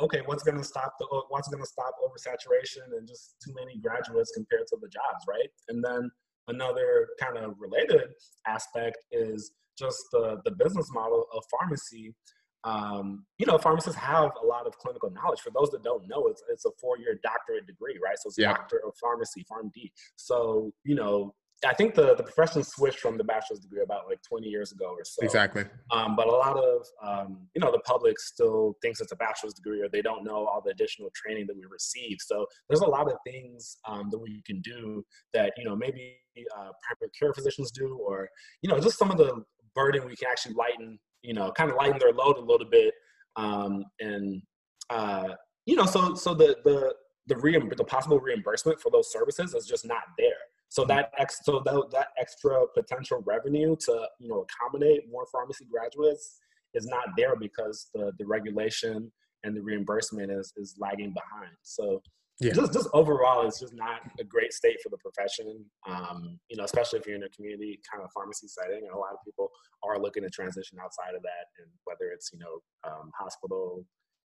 okay, what's going to stop the what's going to stop oversaturation and just too many graduates compared to the jobs, right? And then another kind of related aspect is just the the business model of pharmacy. Um, you know, pharmacists have a lot of clinical knowledge. For those that don't know, it's it's a four year doctorate degree, right? So it's yeah. doctor of pharmacy, PharmD. So you know, I think the, the profession switched from the bachelor's degree about like 20 years ago or so. Exactly. Um, but a lot of, um, you know, the public still thinks it's a bachelor's degree or they don't know all the additional training that we receive. So there's a lot of things um, that we can do that, you know, maybe uh, primary care physicians do or, you know, just some of the burden we can actually lighten, you know, kind of lighten their load a little bit. Um, and, uh, you know, so, so the, the, the, reimb- the possible reimbursement for those services is just not there. So that ex- so that, that extra potential revenue to you know accommodate more pharmacy graduates is not there because the the regulation and the reimbursement is is lagging behind. So yeah. just just overall, it's just not a great state for the profession. Um, you know, especially if you're in a community kind of pharmacy setting, and a lot of people are looking to transition outside of that, and whether it's you know um, hospital,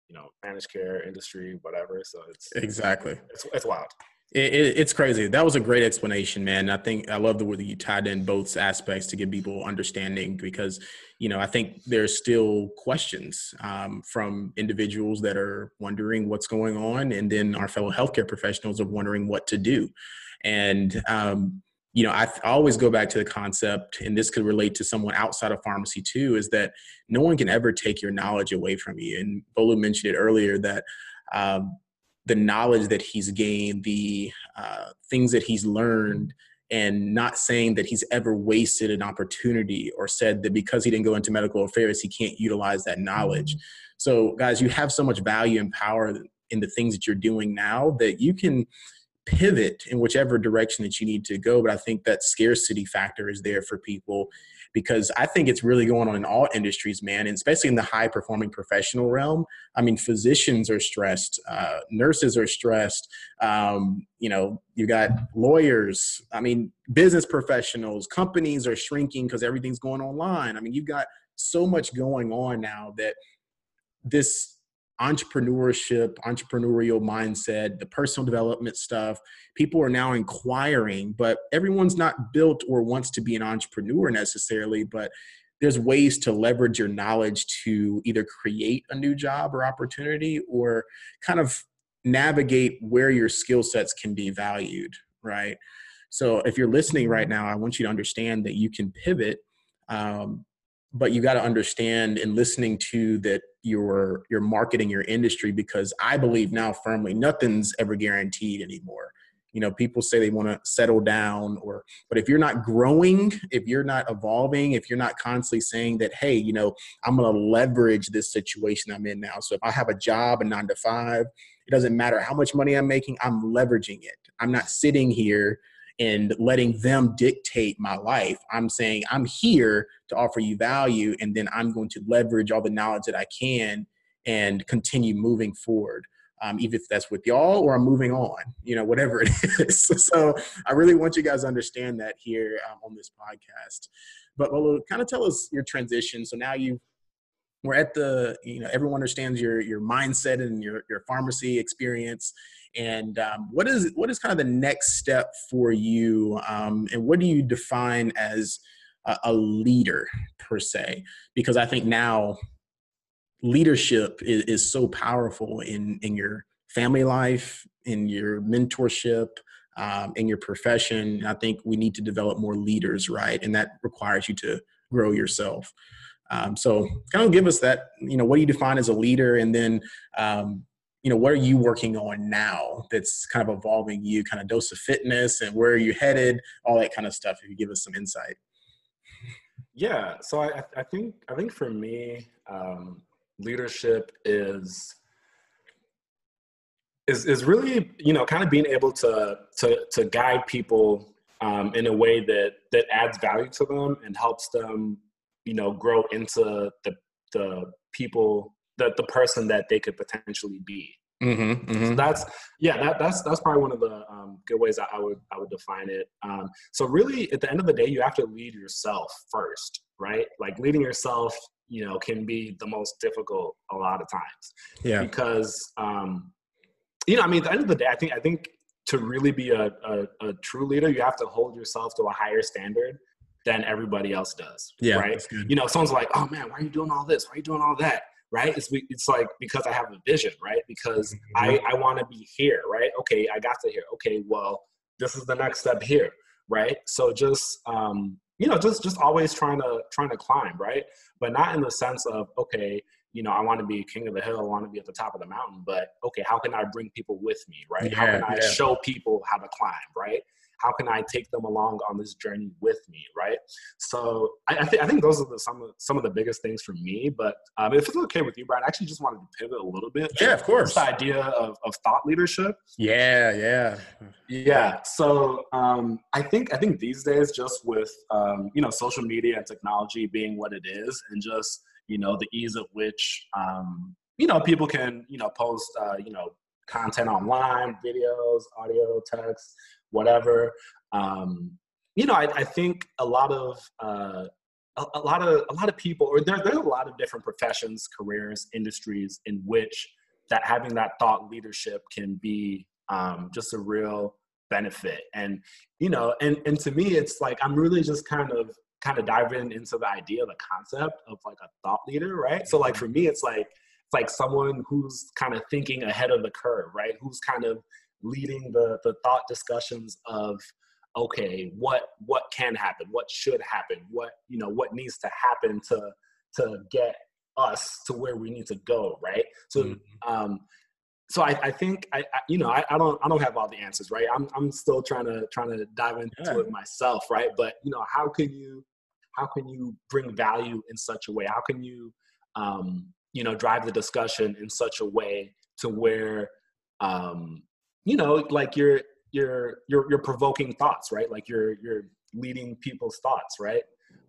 you know, managed care industry, whatever. So it's exactly it's, it's wild. It, it, it's crazy. That was a great explanation, man. I think I love the way that you tied in both aspects to give people understanding because, you know, I think there's still questions um, from individuals that are wondering what's going on, and then our fellow healthcare professionals are wondering what to do. And um, you know, I, I always go back to the concept, and this could relate to someone outside of pharmacy too, is that no one can ever take your knowledge away from you. And Bolu mentioned it earlier that um, the knowledge that he's gained, the uh, things that he's learned, and not saying that he's ever wasted an opportunity or said that because he didn't go into medical affairs, he can't utilize that knowledge. So, guys, you have so much value and power in the things that you're doing now that you can pivot in whichever direction that you need to go. But I think that scarcity factor is there for people because I think it's really going on in all industries, man, and especially in the high performing professional realm. I mean, physicians are stressed, uh, nurses are stressed. Um, you know, you got lawyers. I mean, business professionals, companies are shrinking because everything's going online. I mean, you've got so much going on now that this entrepreneurship, entrepreneurial mindset, the personal development stuff. People are now inquiring, but everyone's not built or wants to be an entrepreneur necessarily, but there's ways to leverage your knowledge to either create a new job or opportunity or kind of navigate where your skill sets can be valued, right? So if you're listening right now, I want you to understand that you can pivot um, but you got to understand in listening to that your your marketing your industry because i believe now firmly nothing's ever guaranteed anymore. You know people say they want to settle down or but if you're not growing if you're not evolving if you're not constantly saying that hey you know i'm going to leverage this situation i'm in now. So if i have a job a 9 to 5 it doesn't matter how much money i'm making i'm leveraging it. I'm not sitting here and letting them dictate my life. I'm saying I'm here to offer you value, and then I'm going to leverage all the knowledge that I can and continue moving forward. Um, even if that's with y'all or I'm moving on, you know, whatever it is. so I really want you guys to understand that here um, on this podcast. But Lolo, kind of tell us your transition. So now you we're at the you know everyone understands your your mindset and your your pharmacy experience and um, what is what is kind of the next step for you um, and what do you define as a, a, leader per se? Because i think now leadership is, is so powerful in in your family life in your mentorship um, in your profession. I think we need to develop more leaders right? And that requires you to grow yourself. Um, so kind of give us that you know what do you define as a leader? And then um, you know, what are you working on now that's kind of evolving you, kind of dose of fitness and where are you headed, all that kind of stuff, if you give us some insight. Yeah, so I, I think I think for me, um, leadership is is is really you know kind of being able to to to guide people um, in a way that that adds value to them and helps them you know grow into the the people the the person that they could potentially be. Mm-hmm, mm-hmm. So that's yeah, that, that's that's probably one of the um, good ways I, I, would I would define it. Um, so really, at the end of the day, you have to lead yourself first, right? Like leading yourself, you know, can be the most difficult a lot of times. Yeah. Because um, you know, I mean, at the end of the day, I think I think to really be a, a, a true leader, you have to hold yourself to a higher standard than everybody else does. Yeah. Right. You know, someone's like, "Oh man, why are you doing all this? Why are you doing all that?" Right? It's it's like because I have a vision, right? Because I mm-hmm. I want to be here, right? Okay, I got to here. Okay, well, this is the next step here, right? So just um, you know, just just always trying to trying to climb, right? But not in the sense of okay, you know, I want to be king of the hill, I want to be at the top of the mountain, but okay, how can I bring people with me, right? Yeah, how can I yeah. show people how to climb, right? How can I take them along on this journey with me, right? So I, I, th- I think those are the, some of some of the biggest things for me. But um, if it's okay with you, Brian, I actually just wanted to pivot a little bit. Yeah, of course. This idea of, of thought leadership. Yeah, yeah, yeah. So um, I think I think these days, just with um, you know social media and technology being what it is, and just you know the ease at which um, you know people can you know post uh, you know content online, videos, audio, text, whatever. Um, you know, I, I, think a lot of uh, a, a, lot of a lot of people, or there, there's a lot of different professions, careers, industries in which that having that thought leadership can be um, just a real benefit. And you know, and and to me, it's like I'm really just kind of kind of diving into the idea, the concept of like a thought leader, right? So like for me, it's like it's like someone who's kind of thinking ahead of the curve, right? Who's kind of leading the the thought discussions of okay what what can happen? What should happen? What you know what needs to happen to to get us to where we need to go right? So mm-hmm. um so I, I think I, I you know I, I, don't I don't have all the answers right? I'm I'm still trying to trying to dive into yeah. it myself right? But you know how can you how can you bring value in such a way? How can you um you know drive the discussion in such a way to where um you know, like you're you're you're you're provoking thoughts, right? Like you're you're leading people's thoughts, right?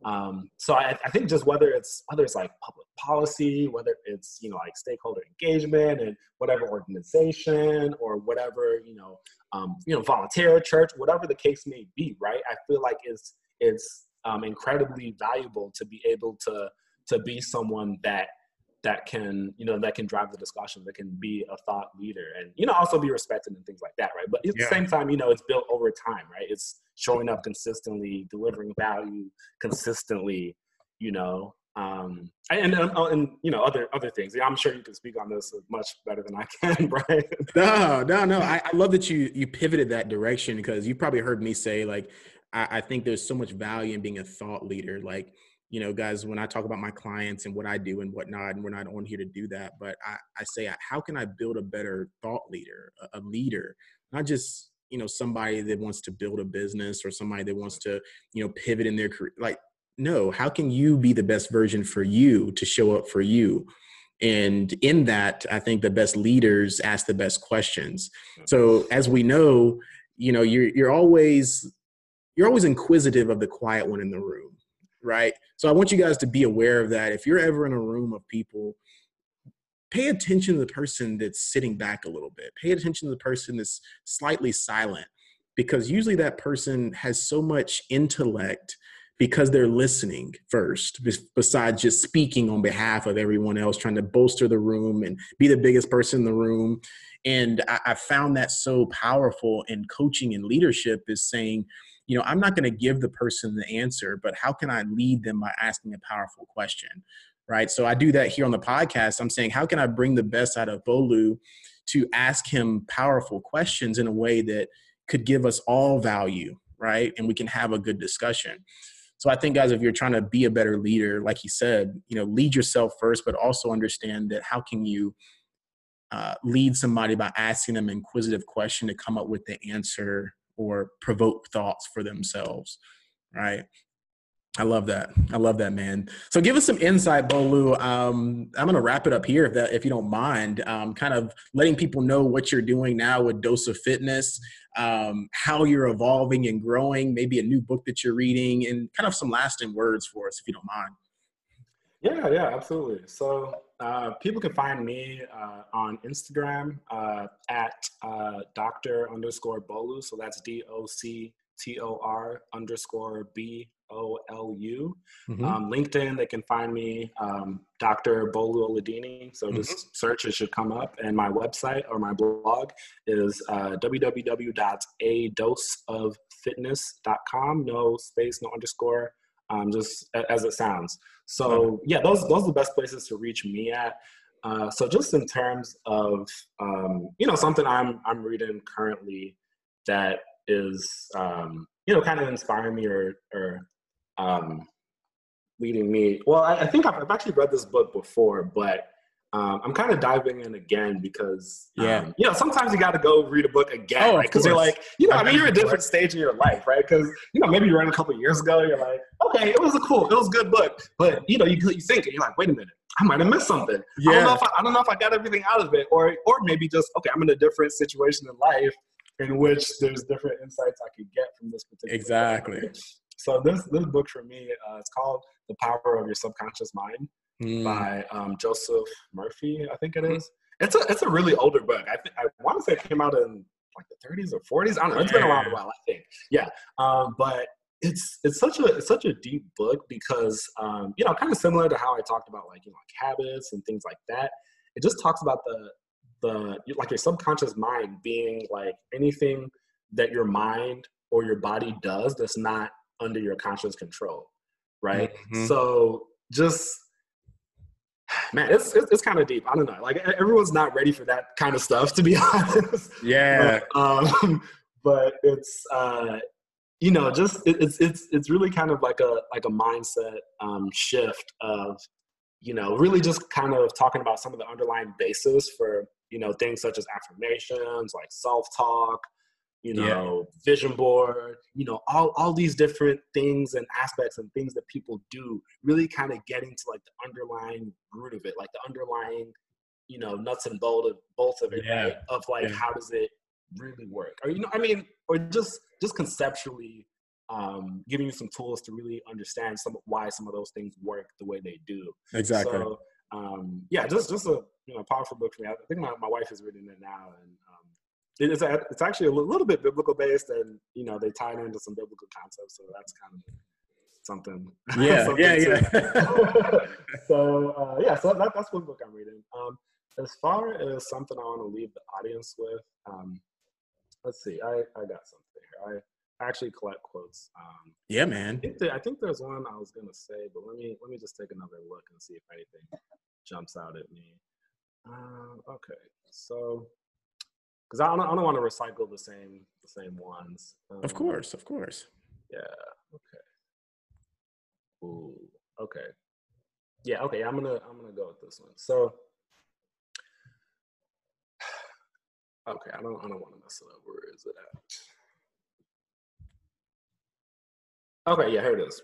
Um, so I, I think just whether it's whether it's like public policy, whether it's you know like stakeholder engagement and whatever organization or whatever you know um, you know volunteer church, whatever the case may be, right? I feel like it's it's um, incredibly valuable to be able to to be someone that that can you know that can drive the discussion that can be a thought leader and you know also be respected and things like that right? But at yeah. the same time you know it's built over time right? It's showing up consistently delivering value consistently you know? Um and and, uh, and you know other other things. Yeah, i'm sure you can speak on this much better than i can right no no no. I, I love that you you pivoted that direction because you probably heard me say like I, I think there's so much value in being a thought leader. Like you know, guys, when I talk about my clients and what I do and whatnot, and we're not on here to do that, but I, I say, how can I build a better thought leader, a, a leader, not just you know somebody that wants to build a business or somebody that wants to you know pivot in their career like no how can you be the best version for you to show up for you? And in that i think the best leaders ask the best questions. So as we know you know you're you're always you're always inquisitive of the quiet one in the room right? So i want you guys to be aware of that. If you're ever in a room of people pay attention to the person that's sitting back a little bit. Pay attention to the person that's slightly silent because usually that person has so much intellect because they're listening first besides just speaking on behalf of everyone else trying to bolster the room and be the biggest person in the room. And I, found that so powerful in coaching and leadership is saying you know i'm not going to give the person the answer but how can i lead them by asking a powerful question right? So i do that here on the podcast. I'm saying how can i bring the best out of bolu to ask him powerful questions in a way that could give us all value right? And we can have a good discussion. So I think, guys, if you're trying to be a better leader, like he said, you know, lead yourself first, but also understand that how can you uh, lead somebody by asking them inquisitive question to come up with the answer or provoke thoughts for themselves, right? I love that. I love that, man. So give us some insight, Bolu. Um, I'm going to wrap it up here, if that, if you don't mind. Um, kind of letting people know what you're doing now with Dose of Fitness, um, how you're evolving and growing, maybe a new book that you're reading, and kind of some lasting words for us, if you don't mind. Yeah, yeah, absolutely. So uh, people can find me uh, on Instagram uh, at uh, Doctor underscore Bolu. So that's D O C T O R underscore B O L U. Mm-hmm. Um, LinkedIn, they can find me, um, Dr. Bolu Oladini. So mm-hmm. just search, it should come up. And my website or my blog is uh, www.adoseoffitness.com. No space, no underscore, um, just as it sounds. So yeah, those those are the best places to reach me at. Uh, so just in terms of um, you know something I'm I'm reading currently that is um, you know kind of inspiring me or or um, leading me. Well, I, I think I've, I've, actually read this book before, but um, I'm kind of diving in again because, yeah, um, you know, sometimes you got to go read a book again, oh, right? Because you're like, you know, I mean, you're at a different stage in your life, right? Because you know, maybe you read a couple years ago, you're like, okay, it was a cool, it was a good book, but you know, you you think, and you're like, wait a minute, I might have missed something. Yeah. I don't know if I, I don't know if I got everything out of it, or or maybe just okay, I'm in a different situation in life in which there's different insights I could get from this particular. Exactly. Book. So this this book for me, uh, it's called The Power of Your Subconscious Mind mm. by um, Joseph Murphy, I think it is. It's a it's a really older book. I th- I want to say it came out in like the 30s or 40s. I don't know. It's been around a while, I think. Yeah. Um, but it's it's such a it's such a deep book because um, you know kind of similar to how I talked about like you know like habits and things like that. It just talks about the the like your subconscious mind being like anything that your mind or your body does that's not under your conscious control, right? Mm-hmm. So just man, it's it's, it's kind of deep. I don't know. Like everyone's not ready for that kind of stuff, to be honest. Yeah. But, um, but it's uh, you know, just it, it's it's it's really kind of like a like a mindset um, shift of you know really just kind of talking about some of the underlying basis for you know things such as affirmations like self talk you know, yeah. vision board, you know, all, all these different things and aspects and things that people do, really kind of getting to like the underlying root of it, like the underlying, you know, nuts and bolts of, bolts of it, yeah. right? Of like, yeah. how does it really work? Or, you know, I mean, or just, just conceptually um, giving you some tools to really understand some why some of those things work the way they do. Exactly. So, um, yeah, just, just a, you know, powerful book for me. I think my, my wife is reading it now and, um, it's it's actually a little bit biblical based, and you know they tie it into some biblical concepts, so that's kind of something. Yeah, something yeah, yeah. so uh, yeah, so that, that's one book I'm reading. Um, as far as something I want to leave the audience with, um, let's see, I I got something here. I actually collect quotes. Um, yeah, man. I think, there, I think there's one I was gonna say, but let me let me just take another look and see if anything jumps out at me. Uh, okay, so because I don't, I don't want to recycle the same the same ones. Um, of course, of course. Yeah. Okay. Ooh. Okay. Yeah. Okay. I'm gonna I'm gonna go with this one. So. Okay, I don't I don't want to mess it up. Where is it at? Okay, yeah, here it is.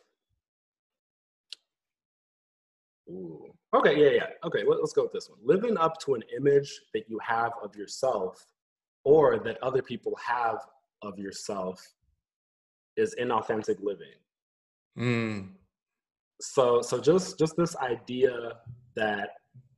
Ooh. Okay, yeah, yeah. Okay, let, us go with this one. Living up to an image that you have of yourself or that other people have of yourself is inauthentic living. Mm. So so just just this idea that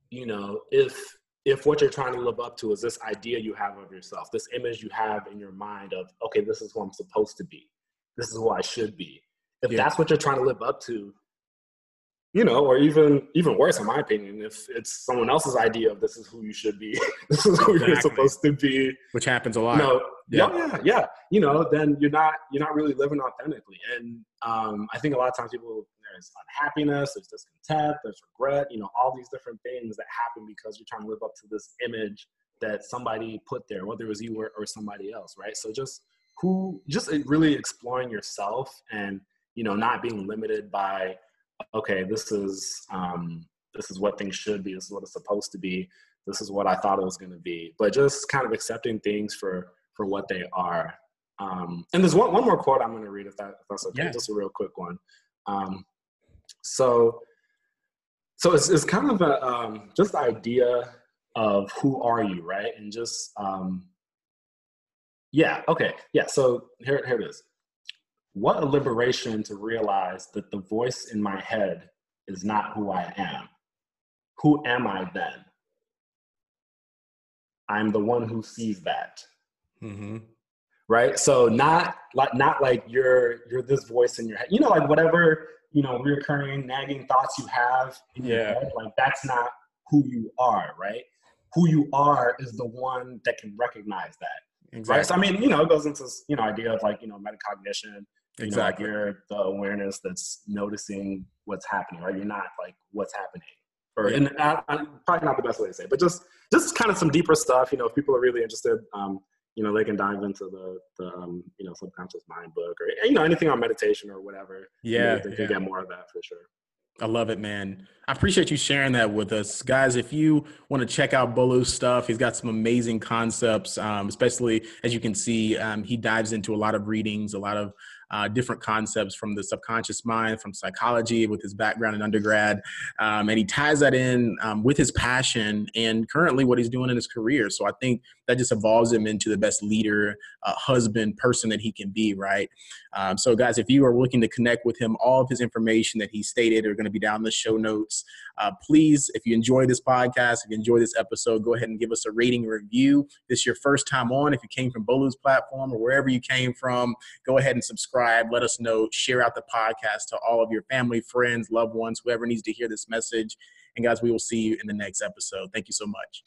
you know if if what you're trying to live up to is this idea you have of yourself, this image you have in your mind of okay, this is who I'm supposed to be, this is who I should be. If yeah. that's what you're trying to live up to, you know, or even even worse, in my opinion, if it's someone else's idea of this is who you should be, this is who exactly. you're supposed to be, which happens a lot. You know, yeah. yeah, yeah, you know, then you're not you're not really living authentically. And um, I think a lot of times people there's unhappiness, there's discontent, there's regret, you know, all these different things that happen because you're trying to live up to this image that somebody put there, whether it was you or, or somebody else, right? So just who, just really exploring yourself and you know, not being limited by okay, this is um, this is what things should be. This is what it's supposed to be. This is what I thought it was going to be. But just kind of accepting things for for what they are. Um, and there's one one more quote I'm going to read if that if that's okay. Yeah. Just a real quick one. Um, so so it's, it's kind of a um, just the idea of who are you, right? And just um, yeah, okay, yeah. So here here it is. What a liberation to realize that the voice in my head is not who I am. Who am I then? I'm the one who sees that. Mm-hmm. Right. So not like not like you're you're this voice in your head. You know, like whatever you know, reoccurring nagging thoughts you have in yeah. your head. Like that's not who you are. Right. Who you are is the one that can recognize that. Exactly. Right. So I mean, you know, it goes into you know idea of like you know metacognition Exactly. Know, you're the awareness that's noticing what's happening, right? You're not like what's happening. Or yeah. and I, I, probably not the best way to say, it, but just just kind of some deeper stuff. You know, if people are really interested, um, you know, they can dive into the the um, you know subconscious mind book or you know anything on meditation or whatever. Yeah, they can yeah. get more of that for sure. I love it, man. I appreciate you sharing that with us. Guys, if you want to check out Bolu's stuff, he's got some amazing concepts, um, especially as you can see, um, he dives into a lot of readings, a lot of uh, different concepts from the subconscious mind, from psychology with his background in undergrad. Um, and he ties that in um, with his passion and currently what he's doing in his career. So I think that just evolves him into the best leader, uh, husband, person that he can be, right? Um, so, guys, if you are looking to connect with him, all of his information that he stated are going to be down in the show notes. Uh, please, if you enjoy this podcast, if you enjoy this episode, go ahead and give us a rating review. This is your first time on. If you came from Bolu's platform or wherever you came from, go ahead and subscribe. Let us know. Share out the podcast to all of your family, friends, loved ones, whoever needs to hear this message. And guys, we will see you in the next episode. Thank you so much.